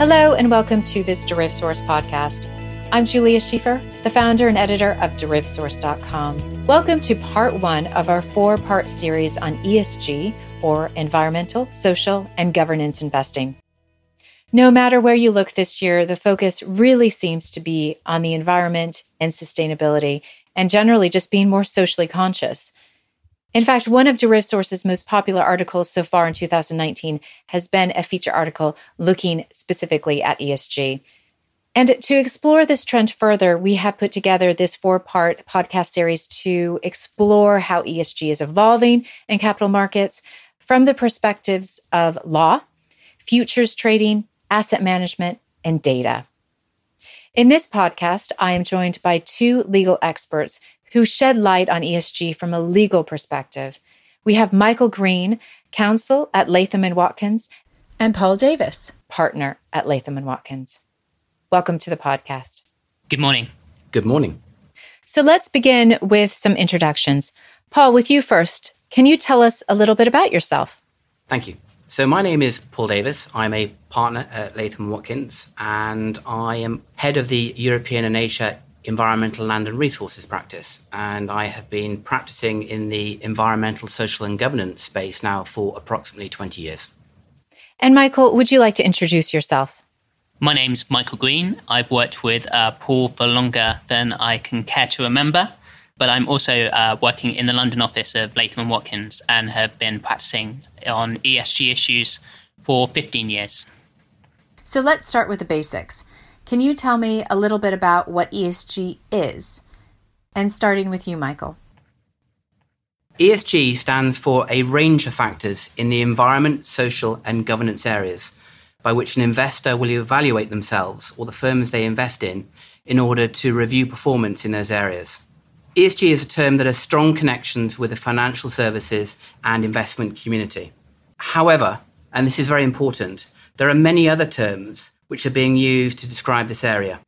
Hello, and welcome to this DerivSource podcast. I'm Julia Schieffer, the founder and editor of DerivSource.com. Welcome to part one of our four part series on ESG, or environmental, social, and governance investing. No matter where you look this year, the focus really seems to be on the environment and sustainability, and generally just being more socially conscious. In fact, one of DerivSource's most popular articles so far in 2019 has been a feature article looking specifically at ESG. And to explore this trend further, we have put together this four part podcast series to explore how ESG is evolving in capital markets from the perspectives of law, futures trading, asset management, and data. In this podcast, I am joined by two legal experts who shed light on ESG from a legal perspective. We have Michael Green, counsel at Latham and Watkins, and Paul Davis, partner at Latham and Watkins. Welcome to the podcast. Good morning. Good morning. So let's begin with some introductions. Paul, with you first, can you tell us a little bit about yourself? Thank you. So my name is Paul Davis. I'm a partner at Latham Watkins, and I am head of the European and Asia environmental land and resources practice. And I have been practicing in the environmental, social, and governance space now for approximately 20 years. And Michael, would you like to introduce yourself? My name's Michael Green. I've worked with uh, Paul for longer than I can care to remember, but I'm also uh, working in the London office of Latham and Watkins and have been practicing on ESG issues for 15 years. So let's start with the basics. Can you tell me a little bit about what ESG is? And starting with you, Michael. ESG stands for a range of factors in the environment, social, and governance areas by which an investor will evaluate themselves or the firms they invest in in order to review performance in those areas. ESG is a term that has strong connections with the financial services and investment community. However, and this is very important, there are many other terms which are being used to describe this area.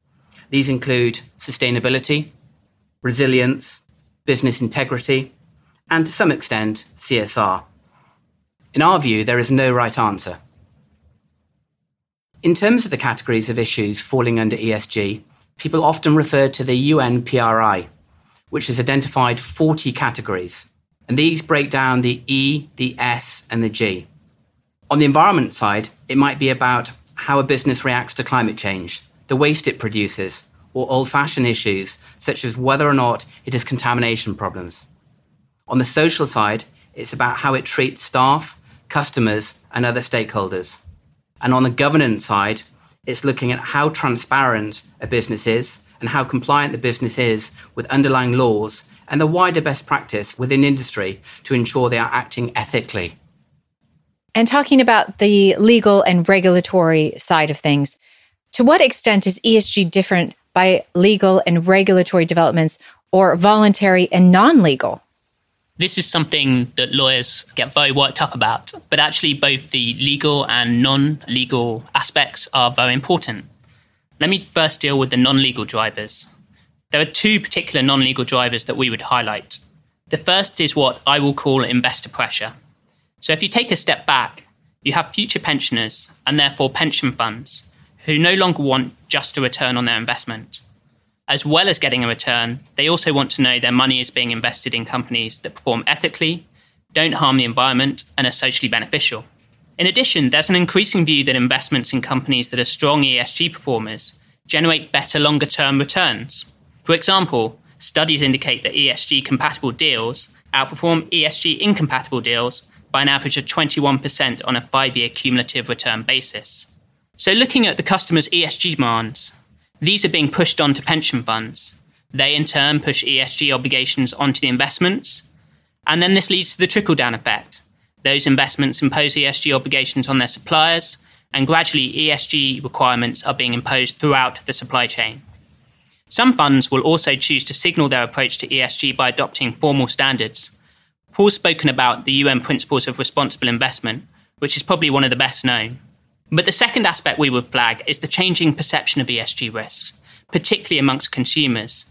These include sustainability, resilience, business integrity, and to some extent, CSR. In our view, there is no right answer. In terms of the categories of issues falling under ESG, people often refer to the UN PRI, which has identified 40 categories. And these break down the E, the S, and the G. On the environment side, it might be about how a business reacts to climate change, the waste it produces, or old fashioned issues such as whether or not it has contamination problems. On the social side, it's about how it treats staff, customers, and other stakeholders. And on the governance side, it's looking at how transparent a business is and how compliant the business is with underlying laws and the wider best practice within industry to ensure they are acting ethically. And talking about the legal and regulatory side of things, to what extent is ESG different by legal and regulatory developments or voluntary and non legal? This is something that lawyers get very worked up about, but actually, both the legal and non legal aspects are very important. Let me first deal with the non legal drivers. There are two particular non legal drivers that we would highlight. The first is what I will call investor pressure. So if you take a step back, you have future pensioners and therefore pension funds who no longer want just a return on their investment. As well as getting a return, they also want to know their money is being invested in companies that perform ethically, don't harm the environment, and are socially beneficial. In addition, there's an increasing view that investments in companies that are strong ESG performers generate better longer term returns. For example, studies indicate that ESG compatible deals outperform ESG incompatible deals by an average of 21% on a five year cumulative return basis. So, looking at the customer's ESG demands, these are being pushed onto pension funds. They in turn push ESG obligations onto the investments. And then this leads to the trickle down effect. Those investments impose ESG obligations on their suppliers, and gradually ESG requirements are being imposed throughout the supply chain. Some funds will also choose to signal their approach to ESG by adopting formal standards, Paul's spoken about the UN Principles of Responsible Investment, which is probably one of the best known. But the second aspect we would flag is the changing perception of ESG risks, particularly amongst consumers.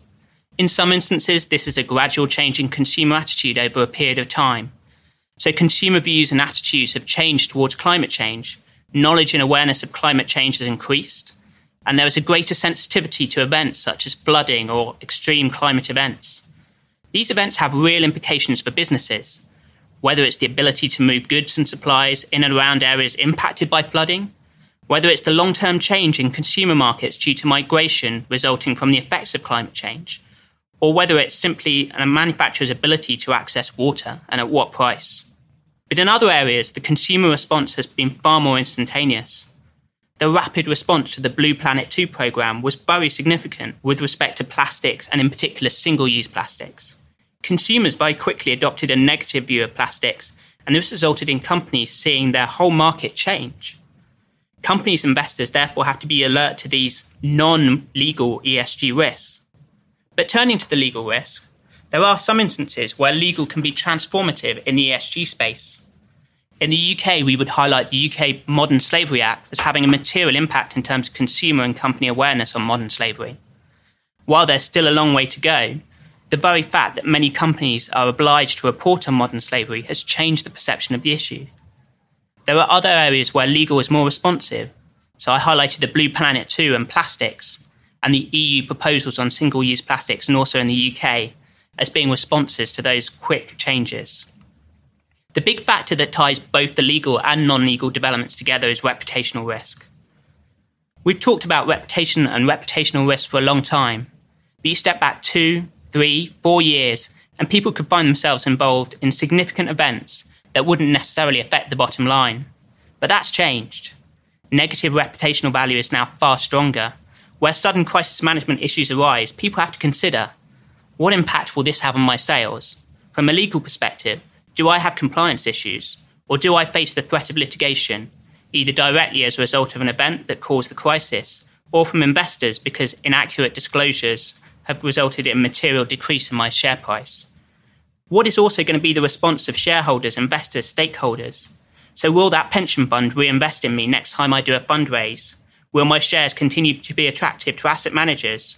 In some instances, this is a gradual change in consumer attitude over a period of time. So, consumer views and attitudes have changed towards climate change, knowledge and awareness of climate change has increased, and there is a greater sensitivity to events such as flooding or extreme climate events. These events have real implications for businesses, whether it's the ability to move goods and supplies in and around areas impacted by flooding, whether it's the long term change in consumer markets due to migration resulting from the effects of climate change, or whether it's simply a manufacturer's ability to access water and at what price. But in other areas, the consumer response has been far more instantaneous the rapid response to the Blue Planet 2 program was very significant with respect to plastics and, in particular, single use plastics. Consumers very quickly adopted a negative view of plastics, and this resulted in companies seeing their whole market change. Companies investors therefore have to be alert to these non legal ESG risks. But turning to the legal risk, there are some instances where legal can be transformative in the ESG space. In the UK, we would highlight the UK Modern Slavery Act as having a material impact in terms of consumer and company awareness on modern slavery. While there's still a long way to go, the very fact that many companies are obliged to report on modern slavery has changed the perception of the issue. There are other areas where legal is more responsive, so I highlighted the Blue Planet 2 and plastics, and the EU proposals on single use plastics, and also in the UK, as being responses to those quick changes. The big factor that ties both the legal and non legal developments together is reputational risk. We've talked about reputation and reputational risk for a long time, but you step back two, three, four years, and people could find themselves involved in significant events that wouldn't necessarily affect the bottom line. But that's changed. Negative reputational value is now far stronger. Where sudden crisis management issues arise, people have to consider what impact will this have on my sales? From a legal perspective, do I have compliance issues? Or do I face the threat of litigation, either directly as a result of an event that caused the crisis, or from investors because inaccurate disclosures have resulted in material decrease in my share price? What is also going to be the response of shareholders, investors, stakeholders? So, will that pension fund reinvest in me next time I do a fundraise? Will my shares continue to be attractive to asset managers?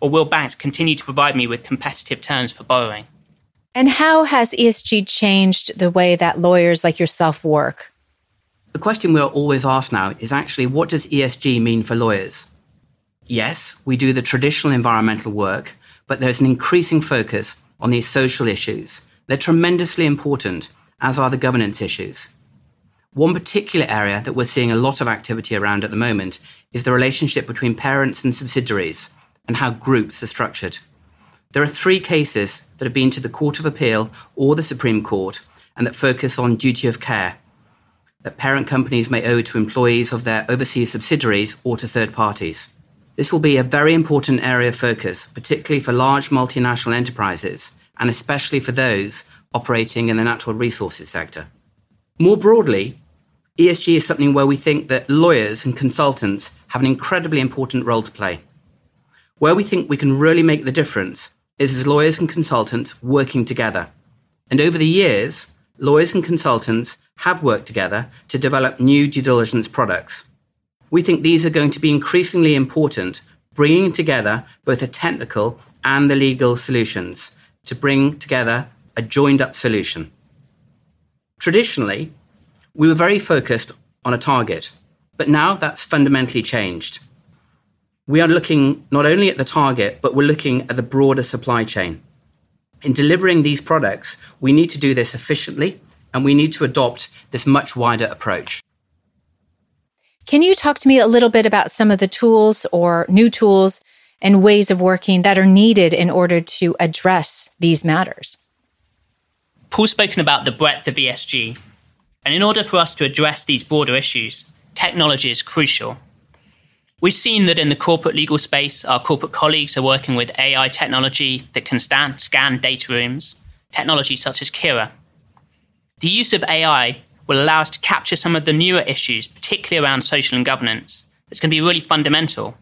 Or will banks continue to provide me with competitive terms for borrowing? And how has ESG changed the way that lawyers like yourself work? The question we're always asked now is actually what does ESG mean for lawyers? Yes, we do the traditional environmental work, but there's an increasing focus on these social issues. They're tremendously important, as are the governance issues. One particular area that we're seeing a lot of activity around at the moment is the relationship between parents and subsidiaries and how groups are structured. There are three cases that have been to the Court of Appeal or the Supreme Court and that focus on duty of care that parent companies may owe to employees of their overseas subsidiaries or to third parties. This will be a very important area of focus, particularly for large multinational enterprises and especially for those operating in the natural resources sector. More broadly, ESG is something where we think that lawyers and consultants have an incredibly important role to play. Where we think we can really make the difference is as lawyers and consultants working together. And over the years, lawyers and consultants have worked together to develop new due diligence products. We think these are going to be increasingly important, bringing together both the technical and the legal solutions to bring together a joined up solution. Traditionally, we were very focused on a target, but now that's fundamentally changed we are looking not only at the target, but we're looking at the broader supply chain. In delivering these products, we need to do this efficiently and we need to adopt this much wider approach. Can you talk to me a little bit about some of the tools or new tools and ways of working that are needed in order to address these matters? Paul's spoken about the breadth of ESG. And in order for us to address these broader issues, technology is crucial. We've seen that in the corporate legal space, our corporate colleagues are working with AI technology that can stand, scan data rooms, technology such as Kira. The use of AI will allow us to capture some of the newer issues, particularly around social and governance. It's going to be really fundamental.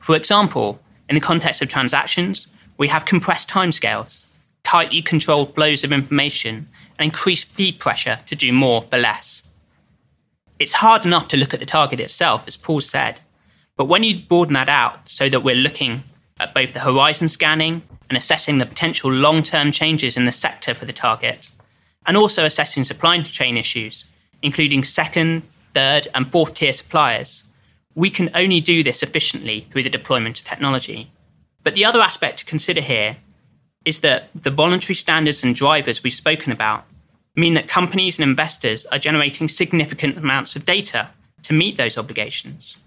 For example, in the context of transactions, we have compressed timescales, tightly controlled flows of information, and increased feed pressure to do more for less. It's hard enough to look at the target itself, as Paul said, but when you broaden that out so that we're looking at both the horizon scanning and assessing the potential long term changes in the sector for the target, and also assessing supply chain issues, including second, third, and fourth tier suppliers, we can only do this efficiently through the deployment of technology. But the other aspect to consider here is that the voluntary standards and drivers we've spoken about mean that companies and investors are generating significant amounts of data to meet those obligations.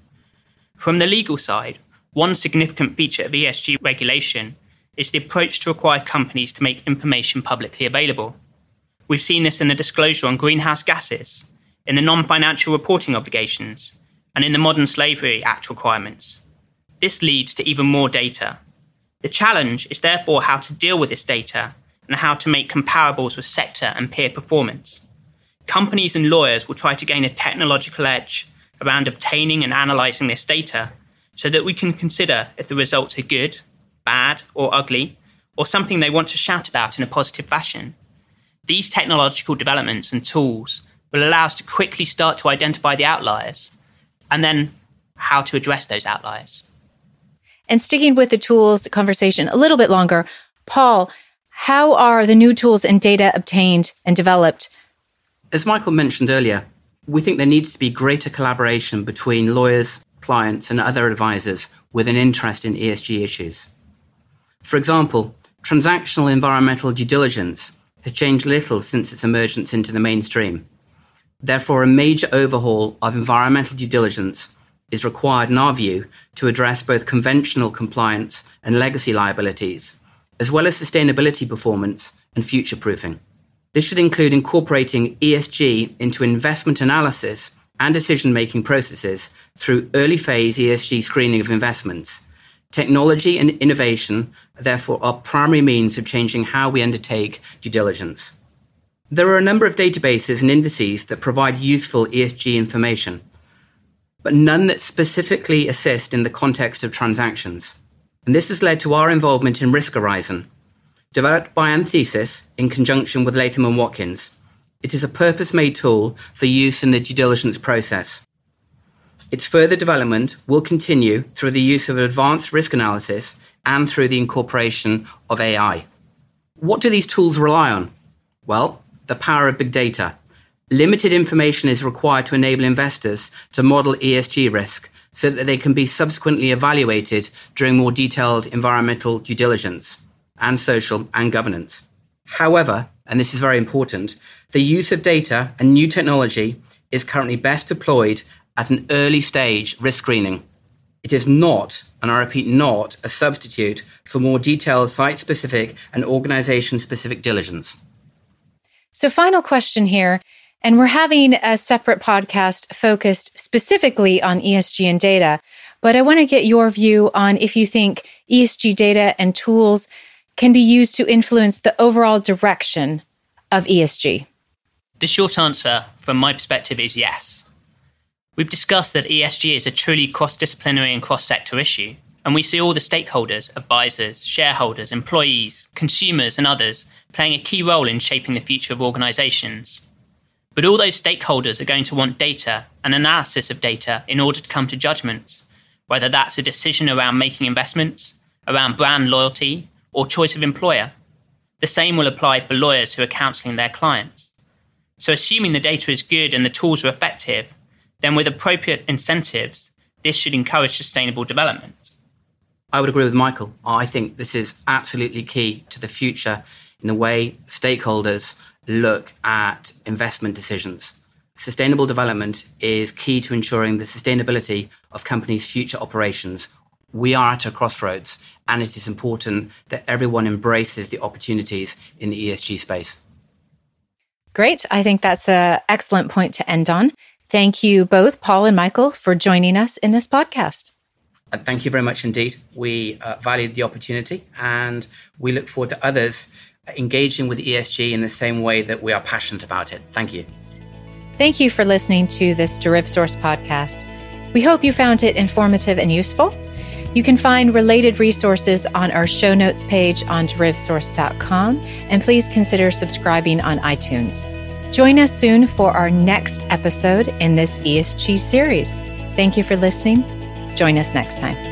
From the legal side, one significant feature of ESG regulation is the approach to require companies to make information publicly available. We've seen this in the disclosure on greenhouse gases, in the non financial reporting obligations, and in the Modern Slavery Act requirements. This leads to even more data. The challenge is therefore how to deal with this data and how to make comparables with sector and peer performance. Companies and lawyers will try to gain a technological edge around obtaining and analysing this data so that we can consider if the results are good, bad, or ugly, or something they want to shout about in a positive fashion. These technological developments and tools will allow us to quickly start to identify the outliers and then how to address those outliers. And sticking with the tools conversation a little bit longer, Paul, how are the new tools and data obtained and developed? As Michael mentioned earlier, we think there needs to be greater collaboration between lawyers, clients, and other advisors with an interest in ESG issues. For example, transactional environmental due diligence has changed little since its emergence into the mainstream. Therefore, a major overhaul of environmental due diligence is required, in our view, to address both conventional compliance and legacy liabilities, as well as sustainability performance and future proofing. This should include incorporating ESG into investment analysis and decision making processes through early phase ESG screening of investments. Technology and innovation, therefore, are primary means of changing how we undertake due diligence. There are a number of databases and indices that provide useful ESG information, but none that specifically assist in the context of transactions. And this has led to our involvement in Risk Horizon, developed by Anthesis in conjunction with Latham & Watkins. It is a purpose-made tool for use in the due diligence process. Its further development will continue through the use of advanced risk analysis and through the incorporation of AI. What do these tools rely on? Well, the power of big data. Limited information is required to enable investors to model ESG risk so that they can be subsequently evaluated during more detailed environmental due diligence and social and governance. However, and this is very important, the use of data and new technology is currently best deployed at an early stage risk screening. It is not, and I repeat, not a substitute for more detailed site specific and organization specific diligence. So, final question here. And we're having a separate podcast focused specifically on ESG and data. But I want to get your view on if you think ESG data and tools can be used to influence the overall direction of ESG. The short answer, from my perspective, is yes. We've discussed that ESG is a truly cross disciplinary and cross sector issue, and we see all the stakeholders, advisors, shareholders, employees, consumers, and others playing a key role in shaping the future of organizations. But all those stakeholders are going to want data and analysis of data in order to come to judgments, whether that's a decision around making investments, around brand loyalty, or choice of employer. The same will apply for lawyers who are counseling their clients. So, assuming the data is good and the tools are effective, then with appropriate incentives, this should encourage sustainable development. I would agree with Michael. I think this is absolutely key to the future in the way stakeholders look at investment decisions. Sustainable development is key to ensuring the sustainability of companies' future operations. We are at a crossroads, and it is important that everyone embraces the opportunities in the ESG space. Great. I think that's an excellent point to end on. Thank you both, Paul and Michael, for joining us in this podcast. Uh, thank you very much indeed. We uh, valued the opportunity and we look forward to others engaging with ESG in the same way that we are passionate about it. Thank you. Thank you for listening to this DerivSource podcast. We hope you found it informative and useful. You can find related resources on our show notes page on derivsource.com, and please consider subscribing on iTunes. Join us soon for our next episode in this ESG series. Thank you for listening. Join us next time.